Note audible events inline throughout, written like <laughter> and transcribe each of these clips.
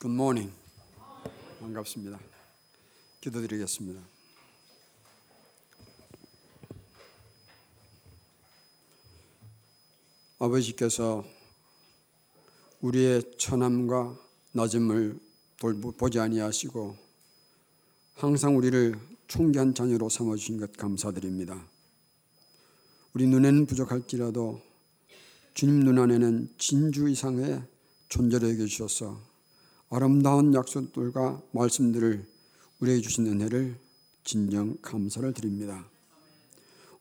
굿모닝 반갑습니다. 기도드리겠습니다. 아버지께서 우리의 천함과 낮음을 보지 아니하시고 항상 우리를 총기한 자녀로 삼아 주신 것 감사드립니다. 우리 눈에는 부족할지라도 주님 눈 안에는 진주 이상의 존재를 여겨 주셔서 아름다운 약속들과 말씀들을 우리에게 주신 은혜를 진정 감사를 드립니다.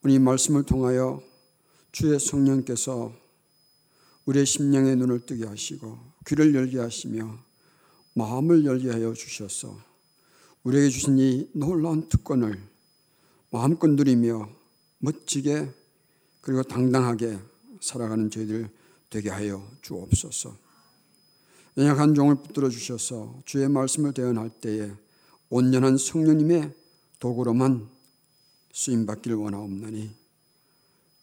이 말씀을 통하여 주의 성령께서 우리의 심령의 눈을 뜨게 하시고 귀를 열게 하시며 마음을 열게 하여 주셔서 우리에게 주신 이 놀라운 특권을 마음껏 누리며 멋지게 그리고 당당하게 살아가는 저희들 되게 하여 주옵소서. 연약한 종을 붙들어 주셔서 주의 말씀을 대언할 때에 온전한 성령님의 도구로만 쓰임 받기를 원하옵나니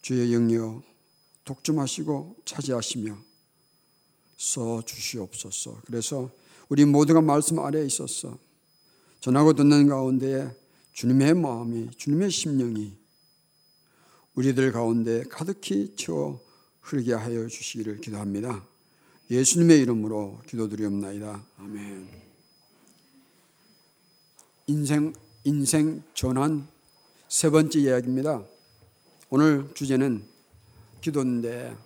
주의 영여 독점하시고 차지하시며 써 주시옵소서. 그래서 우리 모두가 말씀 아래에 있어서 전하고 듣는 가운데에 주님의 마음이 주님의 심령이 우리들 가운데 가득히 채워 흐르게 하여 주시기를 기도합니다. 예수님의 이름으로 기도드리옵나이다. 아멘. 인생 인생 전환 세 번째 이야기입니다. 오늘 주제는 기도인데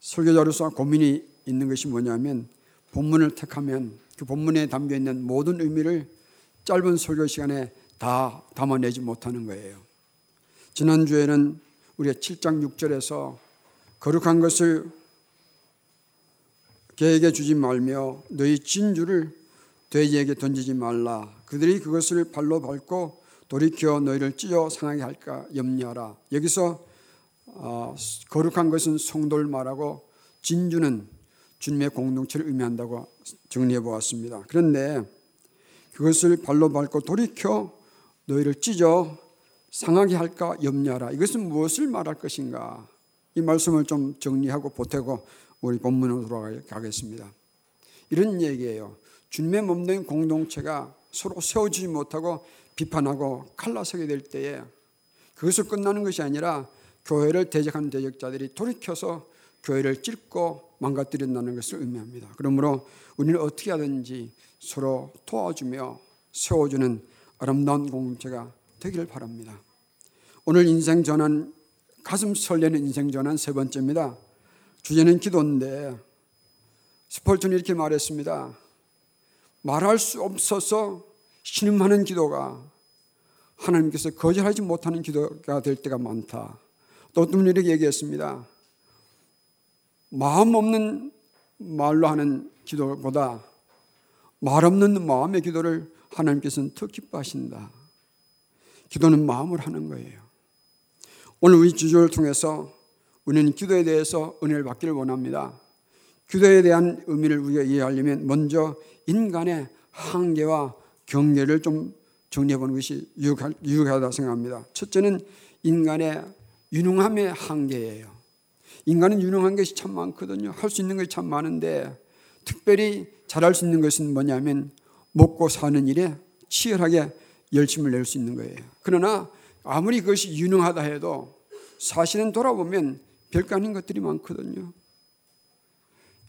설교자로서 고민이 있는 것이 뭐냐면 본문을 택하면 그 본문에 담겨 있는 모든 의미를 짧은 설교 시간에 다 담아내지 못하는 거예요. 지난주에는 우리가 7장 6절에서 거룩한 것을 개에게 주지 말며 너희 진주를 돼지에게 던지지 말라. 그들이 그것을 발로 밟고 돌이켜 너희를 찢어 상하게 할까 염려하라. 여기서 어, 거룩한 것은 성도를 말하고 진주는 주님의 공동체를 의미한다고 정리해 보았습니다. 그런데 그것을 발로 밟고 돌이켜 너희를 찢어 상하게 할까 염려하라. 이것은 무엇을 말할 것인가? 이 말씀을 좀 정리하고 보태고 우리 본문으로 돌아가겠습니다. 이런 얘기예요. 주님의 몸된 공동체가 서로 세워지지 못하고 비판하고 칼라서게 될 때에 그것을 끝나는 것이 아니라 교회를 대적하는 대적자들이 돌이켜서 교회를 찢고 망가뜨린다는 것을 의미합니다. 그러므로 우리는 어떻게 하든지 서로 도와주며 세워주는 아름다운 공동체가 되기를 바랍니다. 오늘 인생 전환, 가슴 설레는 인생 전환 세 번째입니다. 주제는 기도인데 스펄전이 이렇게 말했습니다. 말할 수 없어서 신음하는 기도가 하나님께서 거절하지 못하는 기도가 될 때가 많다. 또 어떤 분이 이렇게 얘기했습니다. 마음 없는 말로 하는 기도보다 말 없는 마음의 기도를 하나님께서는 더 기뻐하신다. 기도는 마음을 하는 거예요. 오늘 우리 주조를 통해서 우리는 기도에 대해서 은혜를 받기를 원합니다. 기도에 대한 의미를 우리가 이해하려면 먼저 인간의 한계와 경계를 좀 정리해 보는 것이 유익하다 생각합니다. 첫째는 인간의 유능함의 한계예요. 인간은 유능한 것이 참 많거든요. 할 수 있는 것이 참 많은데 특별히 잘할 수 있는 것은 뭐냐면 먹고 사는 일에 치열하게 열심을 낼 수 있는 거예요. 그러나 아무리 그것이 유능하다 해도 사실은 돌아보면 별거 아닌 것들이 많거든요.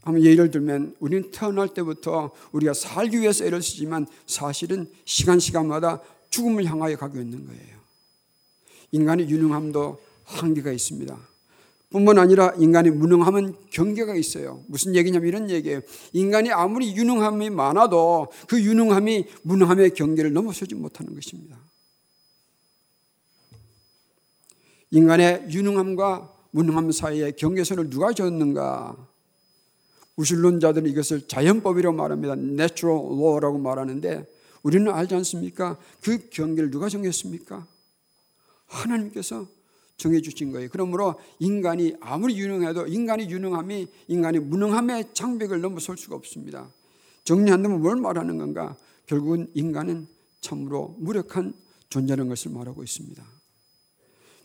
한번 예를 들면 우리는 태어날 때부터 우리가 살기 위해서 애를 쓰지만 사실은 시간 시간마다 죽음을 향하여 가고 있는 거예요. 인간의 유능함도 한계가 있습니다. 뿐만 아니라 인간의 무능함은 경계가 있어요. 무슨 얘기냐면 이런 얘기예요. 인간이 아무리 유능함이 많아도 그 유능함이 무능함의 경계를 넘어서지 못하는 것입니다. 인간의 유능함과 무능함 사이에 경계선을 누가 졌는가? 우실론자들은 이것을 자연법이라고 말합니다. Natural law라고 말하는데 우리는 알지 않습니까? 그 경계를 누가 정했습니까? 하나님께서 정해주신 거예요. 그러므로 인간이 아무리 유능해도 인간이 유능함이 인간이 무능함의 장벽을 넘어설 수가 없습니다. 정리한다면 뭘 말하는 건가? 결국은 인간은 참으로 무력한 존재라는 것을 말하고 있습니다.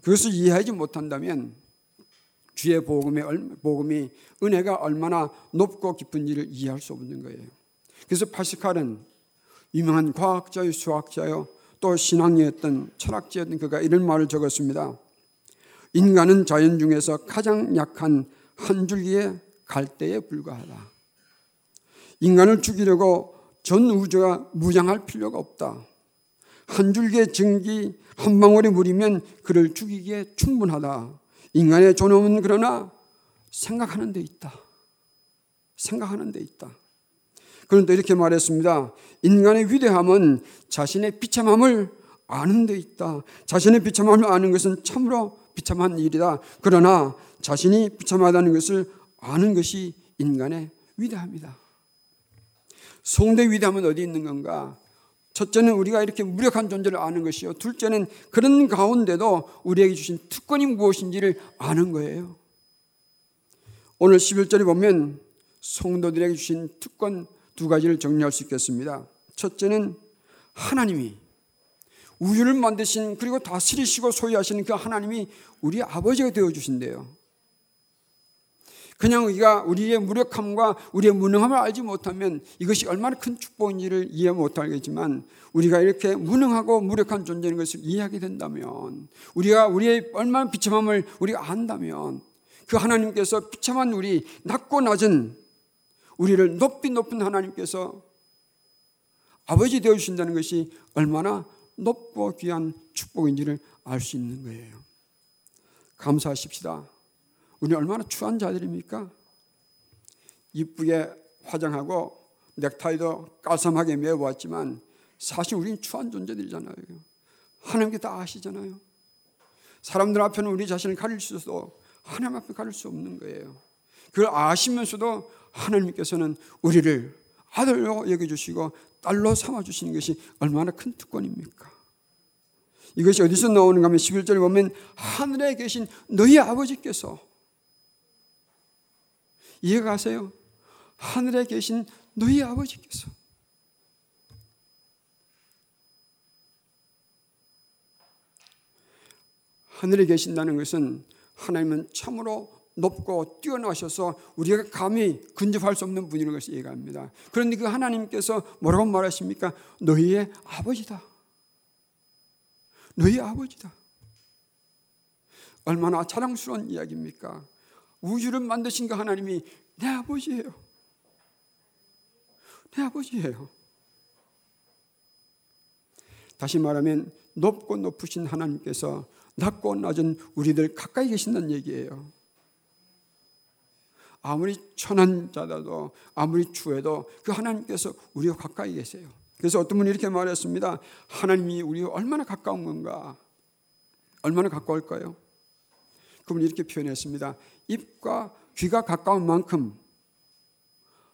그것을 이해하지 못한다면 주의 복음의 복음이 은혜가 얼마나 높고 깊은지를 이해할 수 없는 거예요. 그래서 파스칼은 유명한 과학자요, 수학자요, 또 신앙이었던 철학자였던 그가 이런 말을 적었습니다. 인간은 자연 중에서 가장 약한 한 줄기의 갈대에 불과하다. 인간을 죽이려고 전 우주가 무장할 필요가 없다. 한 줄기의 증기 한 방울의 물이면 그를 죽이기에 충분하다. 인간의 존엄은 그러나 생각하는 데 있다. 생각하는 데 있다. 그런데 이렇게 말했습니다. 인간의 위대함은 자신의 비참함을 아는 데 있다. 자신의 비참함을 아는 것은 참으로 비참한 일이다. 그러나 자신이 비참하다는 것을 아는 것이 인간의 위대함이다. 성대 위대함은 어디 있는 건가? 첫째는 우리가 이렇게 무력한 존재를 아는 것이요. 둘째는 그런 가운데도 우리에게 주신 특권이 무엇인지를 아는 거예요. 오늘 11절에 보면 성도들에게 주신 특권 두 가지를 정리할 수 있겠습니다. 첫째는 하나님이 우주를 만드신 그리고 다스리시고 소유하시는 그 하나님이 우리 아버지가 되어 주신대요. 그냥 우리가 우리의 무력함과 우리의 무능함을 알지 못하면 이것이 얼마나 큰 축복인지를 이해 못하겠지만 우리가 이렇게 무능하고 무력한 존재인 것을 이해하게 된다면 우리가 우리의 얼마나 비참함을 우리가 안다면 그 하나님께서 비참한 우리 낮고 낮은 우리를 높이 높은 하나님께서 아버지 되어 주신다는 것이 얼마나 높고 귀한 축복인지를 알 수 있는 거예요. 감사하십시다. 우리 얼마나 추한 자들입니까? 이쁘게 화장하고 넥타이도 깔쌈하게 매어보았지만 사실 우리는 추한 존재들이잖아요. 하나님께 다 아시잖아요. 사람들 앞에는 우리 자신을 가릴 수도 하나님 앞에 가릴 수 없는 거예요. 그걸 아시면서도 하나님께서는 우리를 아들로 여겨주시고 딸로 삼아주시는 것이 얼마나 큰 특권입니까? 이것이 어디서 나오는가 하면 11절에 보면 하늘에 계신 너희 아버지께서 이해가 가세요? 하늘에 계신 너희 아버지께서 하늘에 계신다는 것은 하나님은 참으로 높고 뛰어나셔서 우리가 감히 근접할 수 없는 분이라는 것을 얘기합니다. 그런데 그 하나님께서 뭐라고 말하십니까? 너희의 아버지다. 너희 아버지다. 얼마나 자랑스러운 이야기입니까? 우주를 만드신 그 하나님이 내 아버지예요. 내 아버지예요. 다시 말하면 높고 높으신 하나님께서 낮고 낮은 우리들 가까이 계신다는 얘기예요. 아무리 천한 자라도 아무리 추해도 그 하나님께서 우리와 가까이 계세요. 그래서 어떤 분이 이렇게 말했습니다. 하나님이 우리와 얼마나 가까운 건가? 얼마나 가까울까요? 그분이 이렇게 표현했습니다. 입과 귀가 가까운 만큼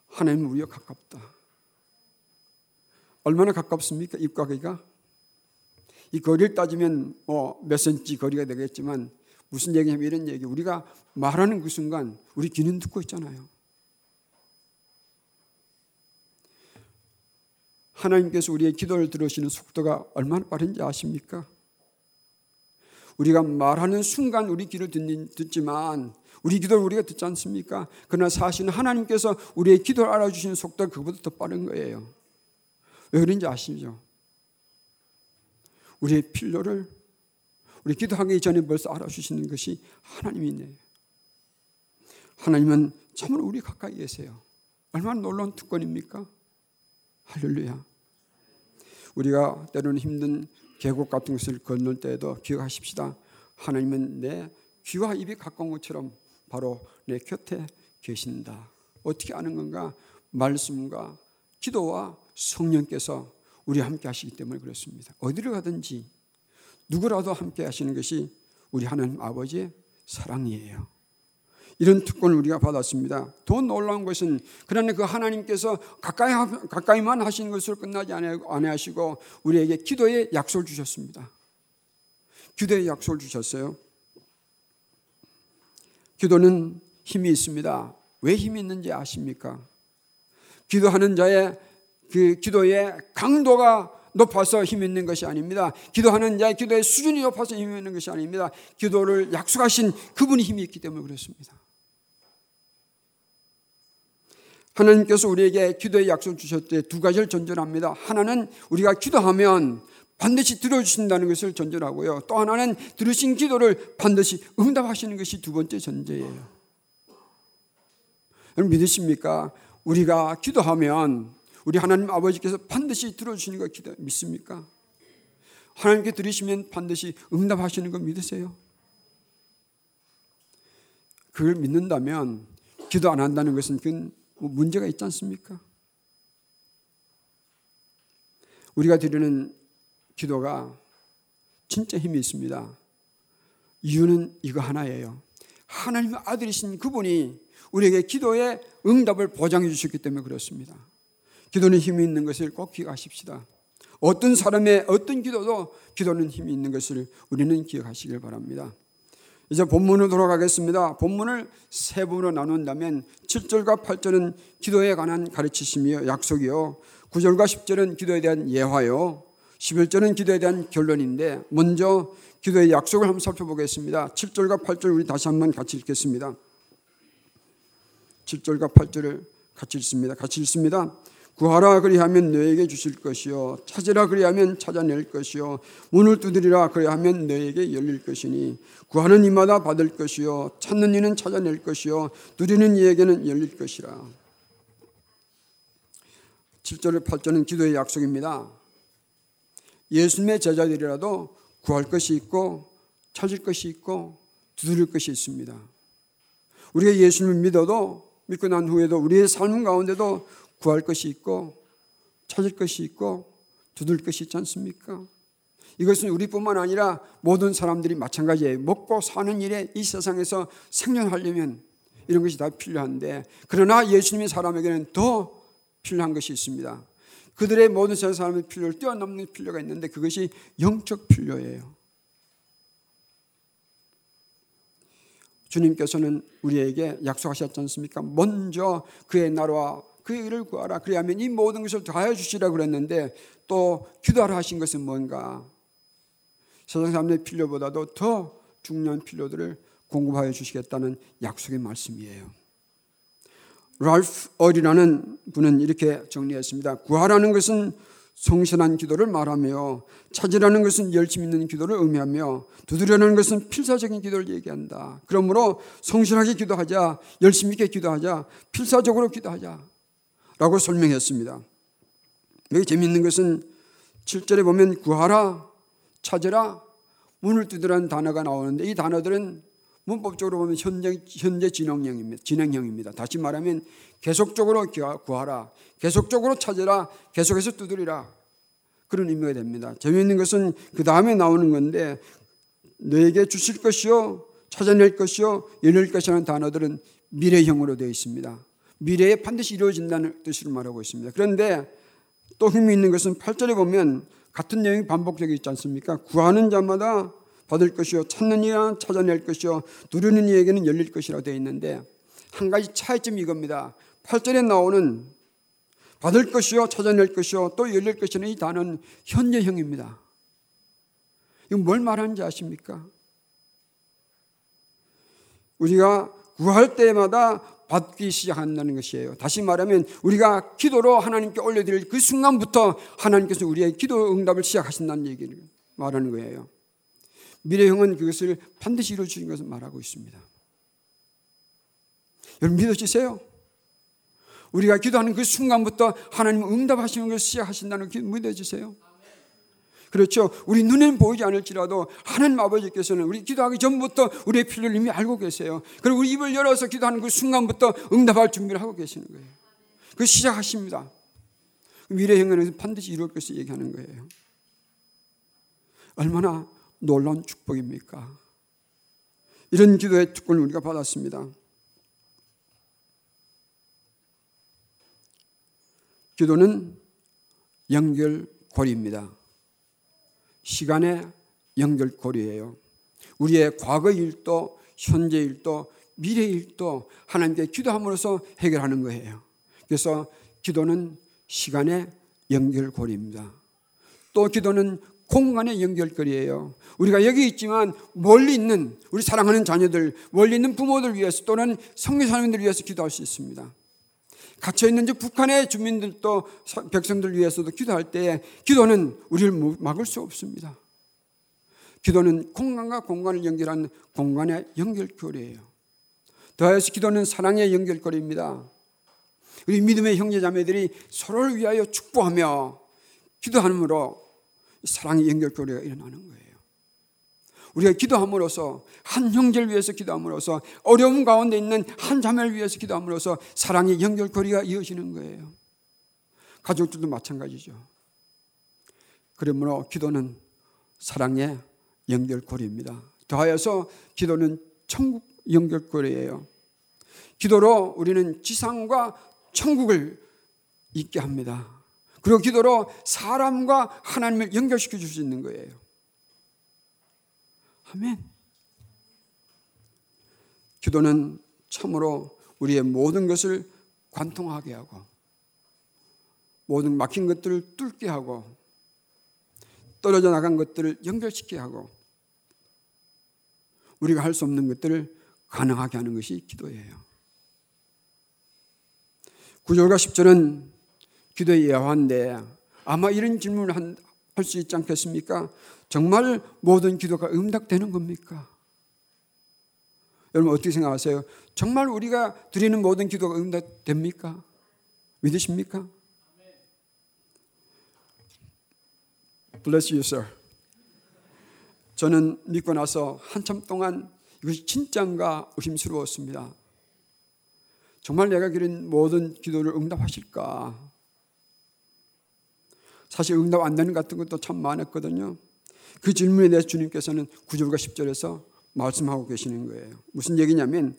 하나님은 우리와 가깝다. 얼마나 가깝습니까? 입과 귀가? 이 거리를 따지면 뭐몇 센치 거리가 되겠지만 무슨 얘기냐면 이런 얘기. 우리가 말하는 그 순간 우리 귀는 듣고 있잖아요. 하나님께서 우리의 기도를 들으시는 속도가 얼마나 빠른지 아십니까? 우리가 말하는 순간 우리 귀를 듣지만 우리 기도를 우리가 듣지 않습니까? 그러나 사실은 하나님께서 우리의 기도를 알아주시는 속도가 그보다 더 빠른 거예요. 왜 그런지 아시죠? 우리의 필요를 우리 기도하기 전에 벌써 알아주시는 것이 하나님이네. 하나님은 참으로 우리 가까이 계세요. 얼마나 놀라운 특권입니까? 할렐루야. 우리가 때로는 힘든 계곡 같은 것을 건널 때에도 기억하십시다. 하나님은 내 귀와 입이 가까운 것처럼 바로 내 곁에 계신다. 어떻게 아는 건가? 말씀과 기도와 성령께서 우리 함께 하시기 때문에 그렇습니다. 어디를 가든지 누구라도 함께 하시는 것이 우리 하나님 아버지의 사랑이에요. 이런 특권을 우리가 받았습니다. 더 놀라운 것은 그러나 그 하나님께서 가까이 가까이만 하시는 것으로 끝나지 않아 하시고 우리에게 기도의 약속을 주셨습니다. 기도의 약속을 주셨어요. 기도는 힘이 있습니다. 왜 힘이 있는지 아십니까? 기도하는 자의 그 기도의 강도가 높아서 힘 있는 것이 아닙니다. 기도하는 자의 기도의 수준이 높아서 힘 있는 것이 아닙니다. 기도를 약속하신 그분이 힘이 있기 때문에 그렇습니다. 하나님께서 우리에게 기도의 약속 주셨을 때 두 가지를 전전합니다. 하나는 우리가 기도하면 반드시 들어주신다는 것을 전전하고요. 또 하나는 들으신 기도를 반드시 응답하시는 것이 두 번째 전제예요. 여러분 믿으십니까? 우리가 기도하면 우리 하나님 아버지께서 반드시 들어주시는 거 기도 믿습니까? 하나님께 들으시면 반드시 응답하시는 거 믿으세요? 그걸 믿는다면 기도 안 한다는 것은 그건 뭐 문제가 있지 않습니까? 우리가 드리는 기도가 진짜 힘이 있습니다. 이유는 이거 하나예요. 하나님의 아들이신 그분이 우리에게 기도의 응답을 보장해 주셨기 때문에 그렇습니다. 기도는 힘이 있는 것을 꼭 기억하십시다. 어떤 사람의 어떤 기도도 기도는 힘이 있는 것을 우리는 기억하시길 바랍니다. 이제 본문으로 돌아가겠습니다. 본문을 세 부분으로 나눈다면 7절과 8절은 기도에 관한 가르치심이요 약속이요. 9절과 10절은 기도에 대한 예화요. 11절은 기도에 대한 결론인데 먼저 기도의 약속을 한번 살펴보겠습니다. 7절과 8절 우리 다시 한번 같이 읽겠습니다. 7절과 8절을 같이 읽습니다. 같이 읽습니다. 구하라 그리하면 너에게 주실 것이요. 찾으라 그리하면 찾아낼 것이요. 문을 두드리라 그리하면 너에게 열릴 것이니 구하는 이마다 받을 것이요. 찾는 이는 찾아낼 것이요. 두드리는 이에게는 열릴 것이라. 7절 8절은 기도의 약속입니다. 예수님의 제자들이라도 구할 것이 있고 찾을 것이 있고 두드릴 것이 있습니다. 우리가 예수님을 믿어도 믿고 난 후에도 우리의 삶 가운데도 구할 것이 있고 찾을 것이 있고 두들 것이 있지 않습니까? 이것은 우리뿐만 아니라 모든 사람들이 마찬가지예요. 먹고 사는 일에 이 세상에서 생존하려면 이런 것이 다 필요한데 그러나 예수님의 사람에게는 더 필요한 것이 있습니다. 그들의 모든 세상 사람의 필요를 뛰어넘는 필요가 있는데 그것이 영적 필요예요. 주님께서는 우리에게 약속하셨지 않습니까? 먼저 그의 나라와 그의 일을 구하라. 그리하면 이 모든 것을 더하여 주시라 그랬는데 또 기도하라 하신 것은 뭔가? 세상 사람들의 필요보다도 더 중요한 필요들을 공급하여 주시겠다는 약속의 말씀이에요. 랄프 어리라는 분은 이렇게 정리했습니다. 구하라는 것은 성실한 기도를 말하며 찾으라는 것은 열심 있는 기도를 의미하며 두드려는 것은 필사적인 기도를 얘기한다. 그러므로 성실하게 기도하자, 열심 있게 기도하자, 필사적으로 기도하자. 라고 설명했습니다. 여기 재미있는 것은 7절에 보면 구하라, 찾으라, 문을 두드라는 단어가 나오는데 이 단어들은 문법적으로 보면 현재, 현재 진행형입니다. 진행형입니다. 다시 말하면 계속적으로 구하라, 계속적으로 찾으라, 계속해서 두드리라. 그런 의미가 됩니다. 재미있는 것은 그 다음에 나오는 건데 너에게 주실 것이요, 찾아낼 것이요, 열릴 것이라는 단어들은 미래형으로 되어 있습니다. 미래에 반드시 이루어진다는 뜻으로 말하고 있습니다. 그런데 또 힘이 있는 것은 8절에 보면 같은 내용이 반복되어 있지 않습니까? 구하는 자마다 받을 것이요 찾는 이야 찾아낼 것이요 누르는 이에게는 열릴 것이라고 되어 있는데 한 가지 차이점이 이겁니다. 8절에 나오는 받을 것이요 찾아낼 것이요 또 열릴 것이는 이 단어는 현재형입니다. 이건 뭘 말하는지 아십니까? 우리가 구할 때마다 받기 시작한다는 것이에요. 다시 말하면 우리가 기도로 하나님께 올려드릴 그 순간부터 하나님께서 우리의 기도 응답을 시작하신다는 얘기를 말하는 거예요. 미래형은 그것을 반드시 이루어 주신 것을 말하고 있습니다. 여러분 믿어지세요? 우리가 기도하는 그 순간부터 하나님 응답하시는 것을 시작하신다는 게 믿어지세요? 그렇죠. 우리 눈에는 보이지 않을지라도 하나님 아버지께서는 우리 기도하기 전부터 우리의 필요를 이미 알고 계세요. 그리고 우리 입을 열어서 기도하는 그 순간부터 응답할 준비를 하고 계시는 거예요. 그 시작하십니다. 미래 행운에서 반드시 이룰 것을 얘기하는 거예요. 얼마나 놀라운 축복입니까? 이런 기도의 특권을 우리가 받았습니다. 기도는 연결고리입니다. 시간의 연결고리예요. 우리의 과거 일도 현재 일도 미래 일도 하나님께 기도함으로써 해결하는 거예요. 그래서 기도는 시간의 연결고리입니다. 또 기도는 공간의 연결고리예요. 우리가 여기 있지만 멀리 있는 우리 사랑하는 자녀들, 멀리 있는 부모들 위해서 또는 성교사님들 위해서 기도할 수 있습니다. 갇혀 있는 저 북한의 주민들도 백성들 위해서도 기도할 때에 기도는 우리를 막을 수 없습니다. 기도는 공간과 공간을 연결하는 공간의 연결고리예요. 더해서 기도는 사랑의 연결고리입니다. 우리 믿음의 형제자매들이 서로를 위하여 축복하며 기도함으로 사랑의 연결고리가 일어나는 거예요. 우리가 기도함으로써 한 형제를 위해서 기도함으로써 어려움 가운데 있는 한 자매를 위해서 기도함으로써 사랑의 연결고리가 이어지는 거예요. 가족들도 마찬가지죠. 그러므로 기도는 사랑의 연결고리입니다. 더하여서 기도는 천국 연결고리예요. 기도로 우리는 지상과 천국을 있게 합니다. 그리고 기도로 사람과 하나님을 연결시켜 줄 수 있는 거예요. 아멘. 기도는 참으로 우리의 모든 것을 관통하게 하고 모든 막힌 것들을 뚫게 하고 떨어져 나간 것들을 연결시키게 하고 우리가 할 수 없는 것들을 가능하게 하는 것이 기도예요. 9절과 10절은 기도의 예화인데 아마 이런 질문을 할 수 있지 않겠습니까? 정말 모든 기도가 응답되는 겁니까? 여러분 어떻게 생각하세요? 정말 우리가 드리는 모든 기도가 응답됩니까? 믿으십니까? Bless you, sir. 저는 믿고 나서 한참 동안 이것이 진짜인가 의심스러웠습니다. 정말 내가 드린 모든 기도를 응답하실까? 사실 응답 안 되는 같은 것도 참 많았거든요. 그 질문에 대해서 주님께서는 9절과 10절에서 말씀하고 계시는 거예요. 무슨 얘기냐면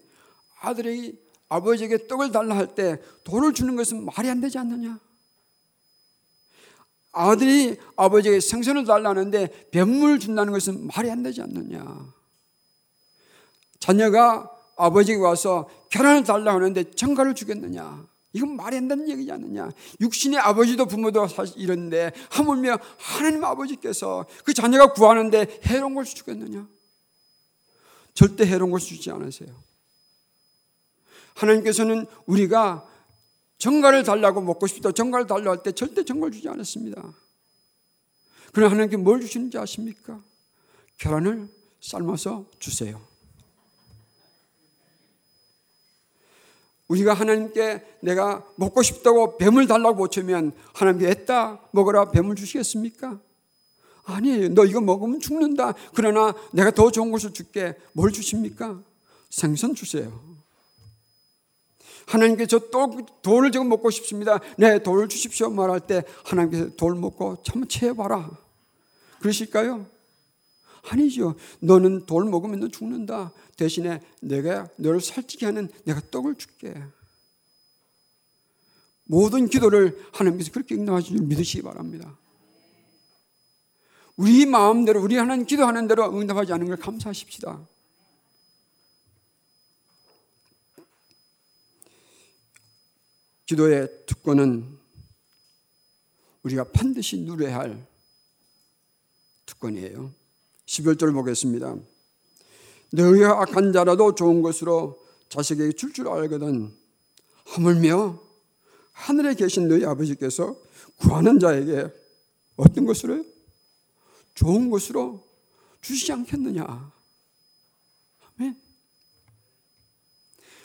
아들이 아버지에게 떡을 달라 할 때 돌을 주는 것은 말이 안 되지 않느냐? 아들이 아버지에게 생선을 달라는데 뱀물 준다는 것은 말이 안 되지 않느냐? 자녀가 아버지에게 와서 계란을 달라 하는데 정가를 주겠느냐? 이건 말이 안 되는 얘기지 않느냐. 육신의 아버지도 부모도 사실 이런데 하물며 하나님 아버지께서 그 자녀가 구하는데 해로운 걸 주겠느냐. 절대 해로운 걸 주지 않으세요. 하나님께서는 우리가 정갈을 달라고 먹고 싶다 정갈을 달라고 할 때 절대 정갈 주지 않았습니다. 그러나 하나님께 뭘 주시는지 아십니까? 계란을 삶아서 주세요. 우리가 하나님께 내가 먹고 싶다고 뱀을 달라고 보채면 하나님께 애따 먹어라 뱀을 주시겠습니까? 아니에요. 너 이거 먹으면 죽는다. 그러나 내가 더 좋은 것을 줄게. 뭘 주십니까? 생선 주세요. 하나님께 저 또, 돌을 지금 먹고 싶습니다. 네, 돌을 주십시오. 말할 때 하나님께서 돌 먹고 참 채워봐라. 그러실까요? 아니죠. 너는 돌 먹으면 너 죽는다. 대신에 내가 너를 살찌게 하는 내가 떡을 줄게. 모든 기도를 하나님께서 그렇게 응답하실 줄 믿으시기 바랍니다. 우리 마음대로 우리 하나님 기도하는 대로 응답하지 않은 걸 감사하십시다. 기도의 특권은 우리가 반드시 누려야 할 특권이에요. 11절 보겠습니다. 너희가 악한 자라도 좋은 것으로 자식에게 줄 줄 알거든 하물며 하늘에 계신 너희 아버지께서 구하는 자에게 어떤 것으로 좋은 것으로 주시지 않겠느냐. 아멘.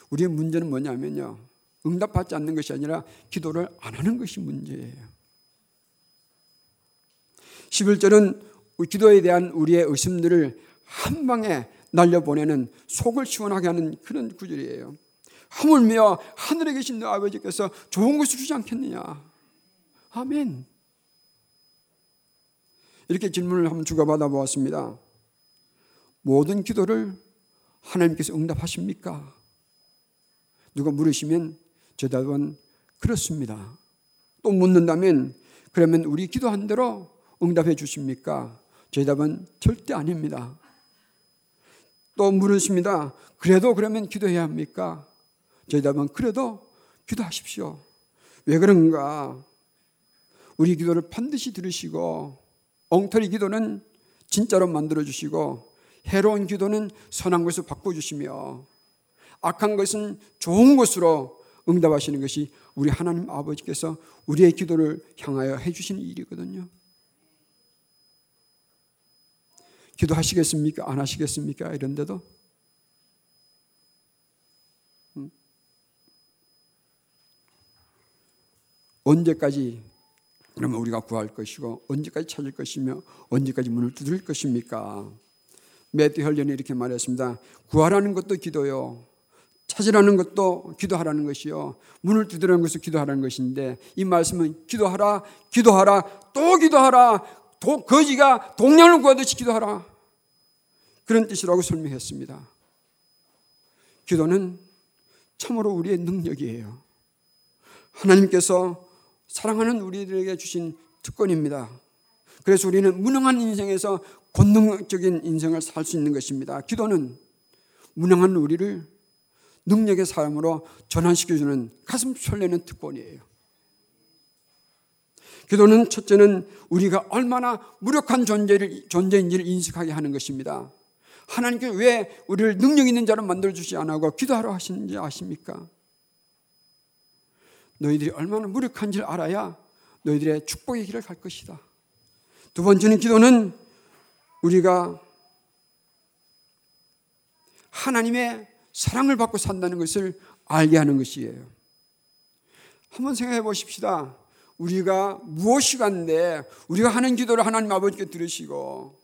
우리의 문제는 뭐냐면요. 응답받지 않는 것이 아니라 기도를 안 하는 것이 문제예요. 11절은 기도에 대한 우리의 의심들을 한 방에 날려보내는 속을 시원하게 하는 그런 구절이에요. 하물며 하늘에 계신 너 아버지께서 좋은 것을 주지 않겠느냐. 아멘. 이렇게 질문을 한번 주고받아 보았습니다. 모든 기도를 하나님께서 응답하십니까? 누가 물으시면 대답은 그렇습니다. 또 묻는다면 그러면 우리 기도한 대로 응답해 주십니까? 대답은 절대 아닙니다. 또 물으십니다. 그래도 그러면 기도해야 합니까? 대답은 그래도 기도하십시오. 왜 그런가? 우리 기도를 반드시 들으시고 엉터리 기도는 진짜로 만들어 주시고 해로운 기도는 선한 것으로 바꿔 주시며 악한 것은 좋은 것으로 응답하시는 것이 우리 하나님 아버지께서 우리의 기도를 향하여 해주시는 일이거든요. 기도하시겠습니까? 안 하시겠습니까? 이런데도 음. 언제까지 그러면 우리가 구할 것이고 언제까지 찾을 것이며 언제까지 문을 두드릴 것입니까? 매트 혈련이 이렇게 말했습니다. 구하라는 것도 기도요. 찾으라는 것도 기도하라는 것이요. 문을 두드리는 것도 기도하라는 것인데 이 말씀은 기도하라, 기도하라, 또 기도하라, 도, 거지가 동량을 구하듯이 기도하라. 그런 뜻이라고 설명했습니다. 기도는 참으로 우리의 능력이에요. 하나님께서 사랑하는 우리들에게 주신 특권입니다. 그래서 우리는 무능한 인생에서 권능적인 인생을 살 수 있는 것입니다. 기도는 무능한 우리를 능력의 사람으로 전환시켜주는 가슴 설레는 특권이에요. 기도는 첫째는 우리가 얼마나 무력한 존재를, 존재인지를 인식하게 하는 것입니다. 하나님께 왜 우리를 능력 있는 자로 만들어주지 않고 기도하러 하시는지 아십니까? 너희들이 얼마나 무력한지를 알아야 너희들의 축복의 길을 갈 것이다. 두 번째는 기도는 우리가 하나님의 사랑을 받고 산다는 것을 알게 하는 것이에요. 한번 생각해 보십시다. 우리가 무엇이 간데 우리가 하는 기도를 하나님 아버지께 들으시고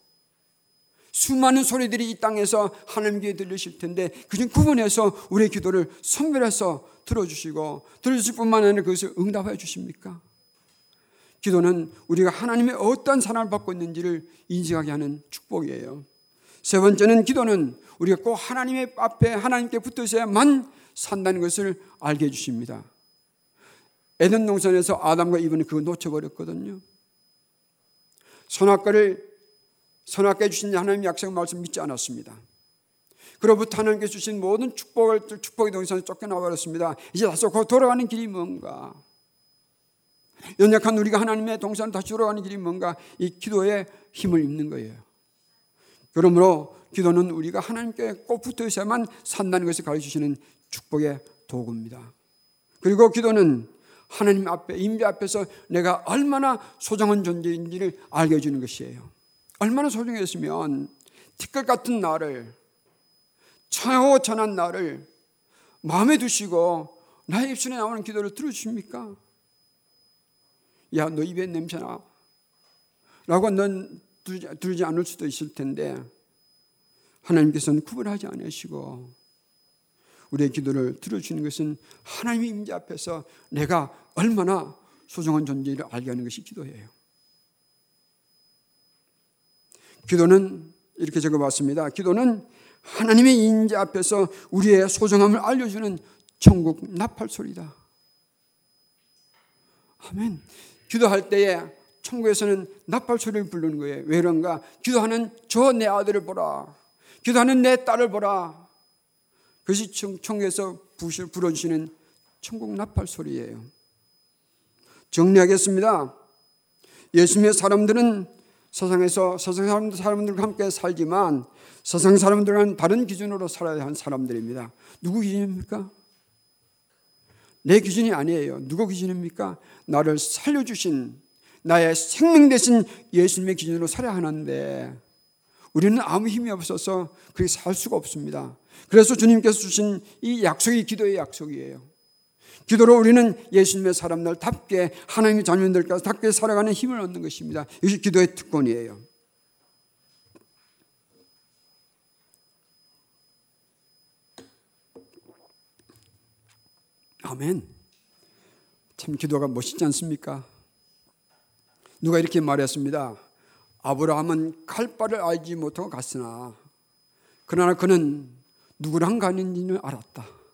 수많은 소리들이 이 땅에서 하나님께 들리실 텐데 그중 구분해서 우리의 기도를 선별해서 들어주시고 들어주실 뿐만 아니라 그것을 응답해 주십니까? 기도는 우리가 하나님의 어떤 사랑을 받고 있는지를 인식하게 하는 축복이에요. 세 번째는 기도는 우리가 꼭 하나님의 앞에 하나님께 붙어서야만 산다는 것을 알게 해주십니다. 에덴 동산에서 아담과 이브는 그거 놓쳐버렸거든요. 선악과를 선악과에 주신 하나님 약속 말씀 믿지 않았습니다. 그로부터 하나님께 주신 모든 축복을 축복의 동산에 쫓겨나 버렸습니다. 이제 다시 돌아가는 길이 뭔가? 연약한 우리가 하나님의 동산을 다시 돌아가는 길이 뭔가? 이 기도에 힘을 입는 거예요. 그러므로 기도는 우리가 하나님께 꼭 붙어 있어야만 산다는 것을 가르쳐 주시는 축복의 도구입니다. 그리고 기도는 하나님 앞에 임재 앞에서 내가 얼마나 소중한 존재인지를 알게 해 주는 것이에요. 얼마나 소중했으면 티끌 같은 나를 차오천한 나를 마음에 두시고 나의 입술에 나오는 기도를 들어주십니까? 야, 너 입에 냄새나. 라고 넌 들지 않을 수도 있을 텐데, 하나님께서는 구분하지 않으시고, 우리의 기도를 들어주는 것은 하나님의 임재 앞에서 내가 얼마나 소중한 존재를 알게 하는 것이 기도예요. 기도는 이렇게 적어봤습니다. 기도는 하나님의 인재 앞에서 우리의 소중함을 알려주는 천국 나팔 소리다. 아멘. 기도할 때에 천국에서는 나팔 소리를 부르는 거예요. 왜 그런가? 기도하는 저 내 아들을 보라. 기도하는 내 딸을 보라. 그것이 천국에서 불어주시는 천국 나팔 소리예요. 정리하겠습니다. 예수님의 사람들은 세상에서 세상 사람들과 함께 살지만 세상 사람들과는 다른 기준으로 살아야 하는 사람들입니다. 누구 기준입니까? 내 기준이 아니에요. 누구 기준입니까? 나를 살려주신 나의 생명 대신 예수님의 기준으로 살아야 하는데 우리는 아무 힘이 없어서 그렇게 살 수가 없습니다. 그래서 주님께서 주신 이 약속이 기도의 약속이에요. 기도로 우리는 예수님의 사람들답게 하나님의 자녀들과 답게 살아가는 힘을 얻는 것입니다. 이것이 기도의 특권이에요. 아멘. 참 기도가 멋있지 않습니까? 누가 이렇게 말했습니다. 아브라함은 갈 바를 알지 못하고 갔으나 그러나 그는 누구랑 가는지는 알았다.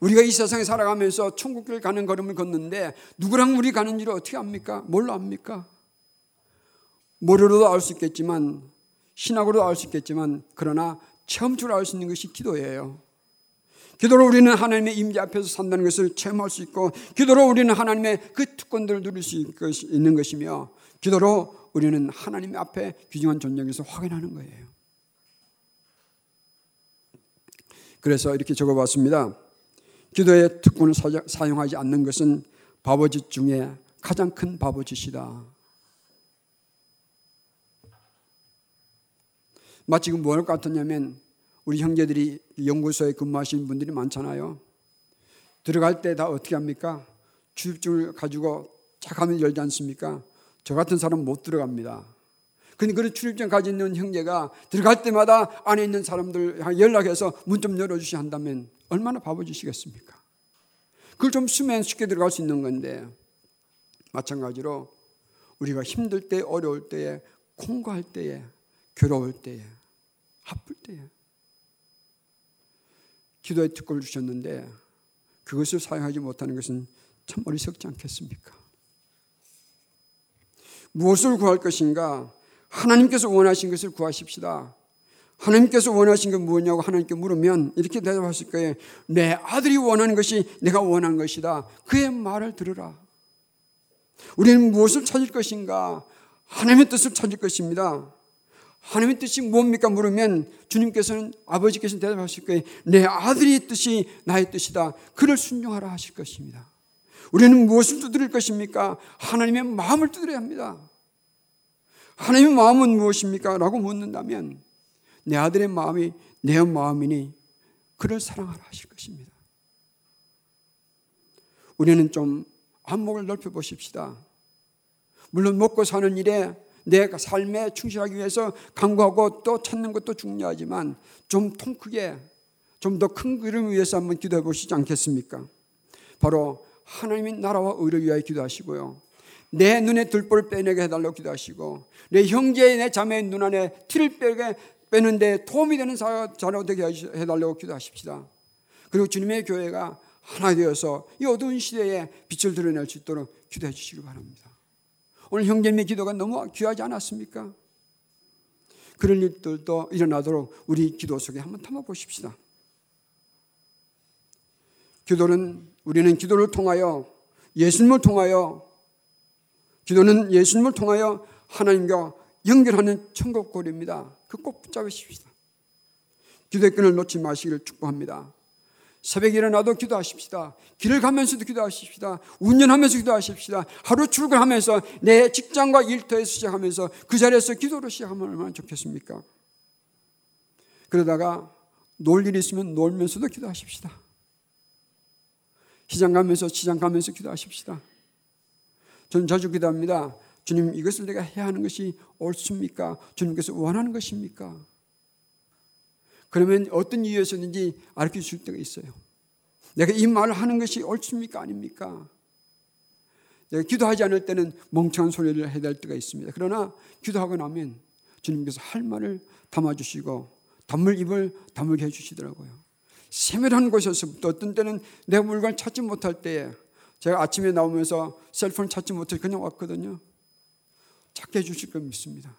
우리가 이 세상에 살아가면서 천국길 가는 걸음을 걷는데 누구랑 우리 가는지를 어떻게 압니까? 뭘로 압니까? 머리로도 알 수 있겠지만 신학으로도 알 수 있겠지만 그러나 체험적으로 알 수 있는 것이 기도예요. 기도로 우리는 하나님의 임재 앞에서 산다는 것을 체험할 수 있고 기도로 우리는 하나님의 그 특권들을 누릴 수 있는 것이며 기도로 우리는 하나님 앞에 귀중한 존재에서 확인하는 거예요. 그래서 이렇게 적어봤습니다. 기도의 특권을 사용하지 않는 것은 바보짓 중에 가장 큰 바보짓이다. 마치 뭘 같았냐면 우리 형제들이 연구소에 근무하시는 분들이 많잖아요. 들어갈 때 다 어떻게 합니까? 출입증을 가지고 착하면 열지 않습니까? 저 같은 사람 못 들어갑니다. 근데 그런 출입증 있는 형제가 들어갈 때마다 안에 있는 사람들 연락해서 문 좀 열어주시 한다면 얼마나 바보지시겠습니까? 그걸 좀 쓰면 쉽게 들어갈 수 있는 건데 마찬가지로 우리가 힘들 때, 어려울 때에, 공고할 때에, 괴로울 때에, 아플 때에 기도의 특권을 주셨는데 그것을 사용하지 못하는 것은 참 어리석지 않겠습니까? 무엇을 구할 것인가? 하나님께서 원하신 것을 구하십시다. 하나님께서 원하신 건 무엇냐고 하나님께 물으면 이렇게 대답하실 거예요. 내 아들이 원하는 것이 내가 원하는 것이다. 그의 말을 들으라. 우리는 무엇을 찾을 것인가? 하나님의 뜻을 찾을 것입니다. 하나님의 뜻이 뭡니까? 물으면 주님께서는 아버지께서는 대답하실 거예요. 내 아들의 뜻이 나의 뜻이다. 그를 순종하라 하실 것입니다. 우리는 무엇을 두드릴 것입니까? 하나님의 마음을 두드려야 합니다. 하나님의 마음은 무엇입니까? 라고 묻는다면 내 아들의 마음이 내 마음이니 그를 사랑하라 하실 것입니다. 우리는 좀 안목을 넓혀 보십시다. 물론 먹고 사는 일에 내 삶에 충실하기 위해서 강구하고 또 찾는 것도 중요하지만 좀 통 크게 좀 더 큰 그림을 위해서 한번 기도해 보시지 않겠습니까? 바로 하나님의 나라와 의를 위하여 기도하시고요. 내 눈에 들보를 빼내게 해달라고 기도하시고 내 형제의 내 자매의 눈 안에 티를 빼게 빼는데 도움이 되는 자로 되게 해달라고 기도하십시다. 그리고 주님의 교회가 하나 되어서 이 어두운 시대에 빛을 드러낼 수 있도록 기도해 주시기 바랍니다. 오늘 형제님의 기도가 너무 귀하지 않았습니까? 그런 일들도 일어나도록 우리 기도 속에 한번 담아 보십시다. 기도는 우리는 기도를 통하여 예수님을 통하여 기도는 예수님을 통하여 하나님과 연결하는 천국골입니다. 그 꼭 붙잡으십시다. 기도의 끈을 놓지 마시기를 축복합니다. 새벽에 일어나도 기도하십시다. 길을 가면서도 기도하십시다. 운전하면서 기도하십시다. 하루 출근하면서 내 직장과 일터에서 시작하면서 그 자리에서 기도를 시작하면 얼마나 좋겠습니까? 그러다가 놀 일이 있으면 놀면서도 기도하십시다. 시장 가면서 시장 가면서 기도하십시다. 저는 자주 기도합니다. 주님 이것을 내가 해야 하는 것이 옳습니까? 주님께서 원하는 것입니까? 그러면 어떤 이유에서든지 알려 줄 때가 있어요. 내가 이 말을 하는 것이 옳습니까? 아닙니까? 내가 기도하지 않을 때는 멍청한 소리를 될 때가 있습니다. 그러나 기도하고 나면 주님께서 할 말을 담아주시고 단물 입을 다물게 해주시더라고요. 세밀한 곳에서부터 어떤 때는 내 물건 찾지 못할 때에 제가 아침에 나오면서 셀폰 찾지 못해 그냥 왔거든요. 찾게 해주실 걸 믿습니다.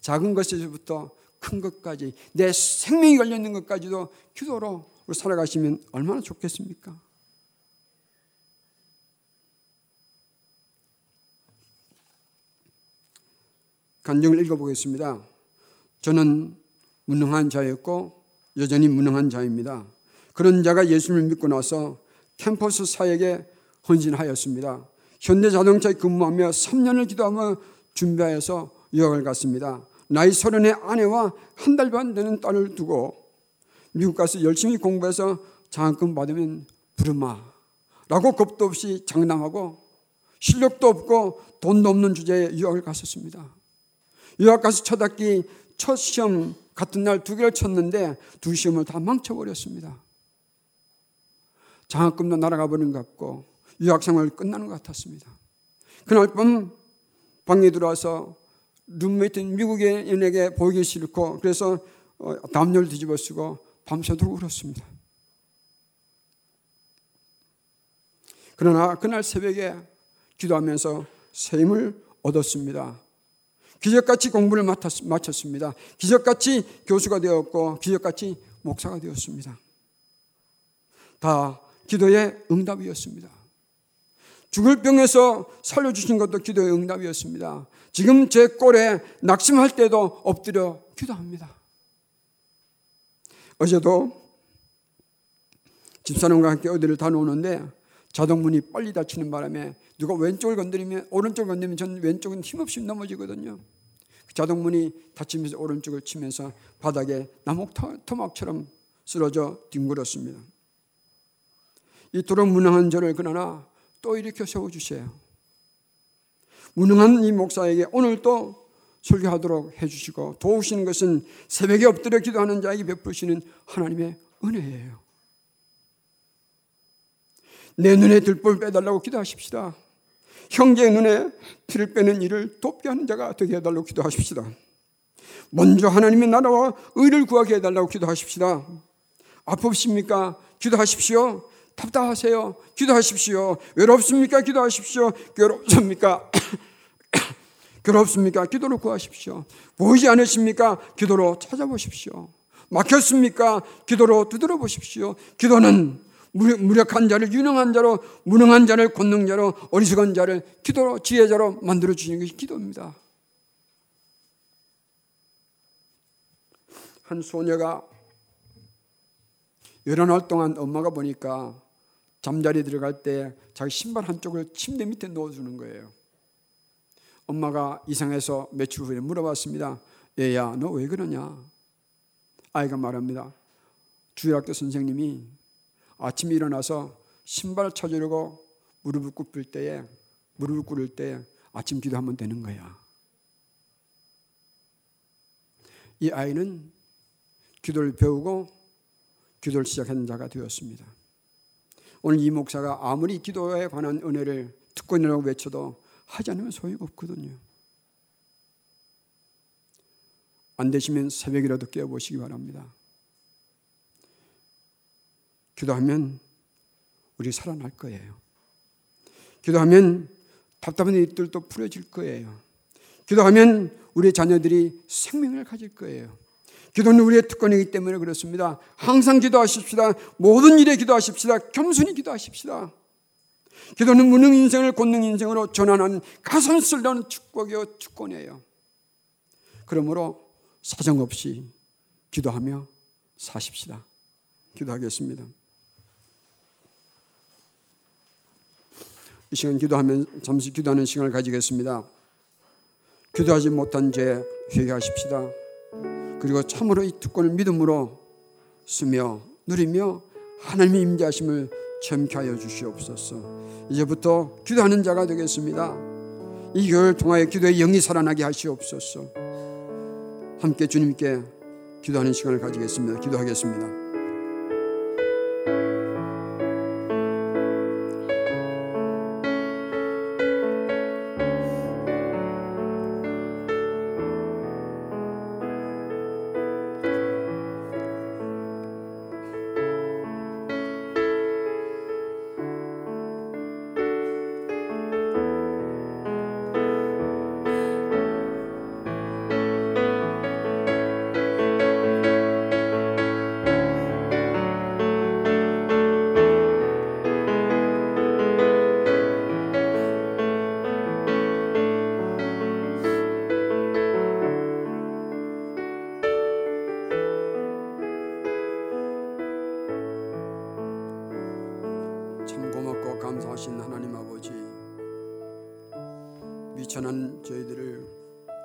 작은 것에서부터 큰 것까지 내 생명이 걸려 있는 것까지도 기도로 살아가시면 얼마나 좋겠습니까? 간증을 읽어보겠습니다. 저는 무능한 자였고 여전히 무능한 자입니다. 그런 자가 예수님을 믿고 나서 캠퍼스 사역에 헌신하였습니다. 현대자동차에 근무하며 3년을 기도하며 준비하여서 유학을 갔습니다. 나이 서른의 아내와 한 달 반 되는 딸을 두고 미국 가서 열심히 공부해서 장학금 받으면 부르마 라고 겁도 없이 장담하고 실력도 없고 돈도 없는 주제에 유학을 갔었습니다. 유학 가서 첫 학기 첫 시험 같은 날 두 개를 쳤는데 두 시험을 다 망쳐버렸습니다. 장학금도 날아가 버린 것 같고 유학 생활 끝나는 것 같았습니다. 그날 밤 방에 들어와서 룸메이트 미국의 연에게 보이기 싫고 그래서 어, 담요를 뒤집어 쓰고 밤새도록 울었습니다. 그러나 그날 새벽에 기도하면서 새 힘을 얻었습니다. 기적같이 공부를 마쳤습니다. 기적같이 교수가 되었고 기적같이 목사가 되었습니다. 다 기도의 응답이었습니다. 죽을 병에서 살려주신 것도 기도의 응답이었습니다. 지금 제 꼴에 낙심할 때도 엎드려 기도합니다. 어제도 집사람과 함께 어디를 다놓는데 자동문이 빨리 닫히는 바람에 누가 왼쪽을 건드리면 오른쪽을 건드리면 전 왼쪽은 힘없이 넘어지거든요. 그 자동문이 닫히면서 오른쪽을 치면서 바닥에 나무 토막처럼 쓰러져 뒹굴었습니다. 이토록 무능한 저를 그러나 또 일으켜 세워주세요. 무능한 이 목사에게 오늘 또 설교하도록 해주시고 도우시는 것은 새벽에 엎드려 기도하는 자에게 베푸시는 하나님의 은혜예요. 내 눈에 들볼 빼달라고 기도하십시다. 형제의 눈에 틀을 빼는 일을 돕게 하는 자가 되게 해달라고 기도하십시다. 먼저 하나님의 나라와 의를 구하게 해달라고 기도하십시다. 아프십니까? 기도하십시오. 답답하세요. 기도하십시오. 외롭습니까? 기도하십시오. 괴롭습니까? <coughs> 괴롭습니까? 기도로 구하십시오. 보이지 않으십니까? 기도로 찾아보십시오. 막혔습니까? 기도로 두드려 보십시오. 기도는 무력한 자를 유능한 자로, 무능한 자를 권능 자로, 어리석은 자를 기도로 지혜자로 만들어 주시는 것이 기도입니다. 한 소녀가 여러 날 동안 엄마가 보니까 잠자리 들어갈 때 자기 신발 한쪽을 침대 밑에 넣어주는 거예요. 엄마가 이상해서 며칠 후에 물어봤습니다. 얘야, 너 왜 그러냐? 아이가 말합니다. 주일학교 선생님이 아침에 일어나서 신발 찾으려고 무릎을 꿇을 때에 무릎을 꿇을 때 아침 기도하면 되는 거야. 이 아이는 기도를 배우고 기도를 시작하는 자가 되었습니다. 오늘 이 목사가 아무리 기도에 관한 은혜를 있느라고 외쳐도 하지 않으면 소용이 없거든요. 안 되시면 새벽이라도 깨어보시기 바랍니다. 기도하면 우리 살아날 거예요. 기도하면 답답한 일들도 풀어질 거예요. 기도하면 우리 자녀들이 생명을 가질 거예요. 기도는 우리의 특권이기 때문에 그렇습니다. 항상 기도하십시다. 모든 일에 기도하십시다. 겸손히 기도하십시다. 기도는 무능 인생을 권능 인생으로 전환하는 가슴 쓸려는 축복이요 축권이에요. 그러므로 사정없이 기도하며 사십시다. 기도하겠습니다. 이 시간 기도하면 잠시 기도하는 시간을 가지겠습니다. 기도하지 못한 죄 회개하십시다. 그리고 참으로 이 특권을 믿음으로 쓰며 누리며 하나님의 임재하심을 체험케 하여 주시옵소서. 이제부터 기도하는 자가 되겠습니다. 이 교회를 통하여 기도의 영이 살아나게 하시옵소서. 함께 주님께 기도하는 시간을 가지겠습니다. 기도하겠습니다.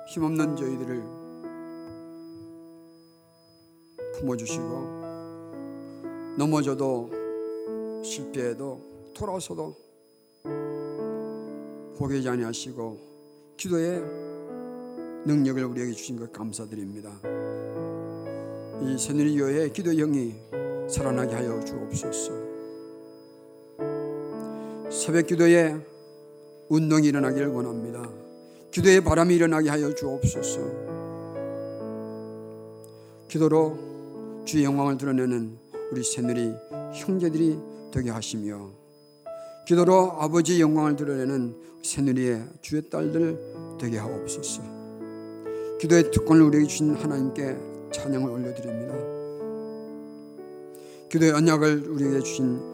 힘없는 저희들을 품어주시고 넘어져도 실패해도 돌아서도 포기하지 아니하시고 기도의 능력을 우리에게 주신 것 감사드립니다. 이 새누리 교회의 기도 영이 살아나게 하여 주옵소서. 새벽 기도에 운동이 일어나기를 원합니다. 기도의 바람이 일어나게 하여 주옵소서. 기도로 주의 영광을 드러내는 우리 새누리 형제들이 되게 하시며 기도로 아버지의 영광을 드러내는 새누리의 주의 딸들 되게 하옵소서. 기도의 특권을 우리에게 주신 하나님께 찬양을 올려드립니다. 기도의 언약을 우리에게 주신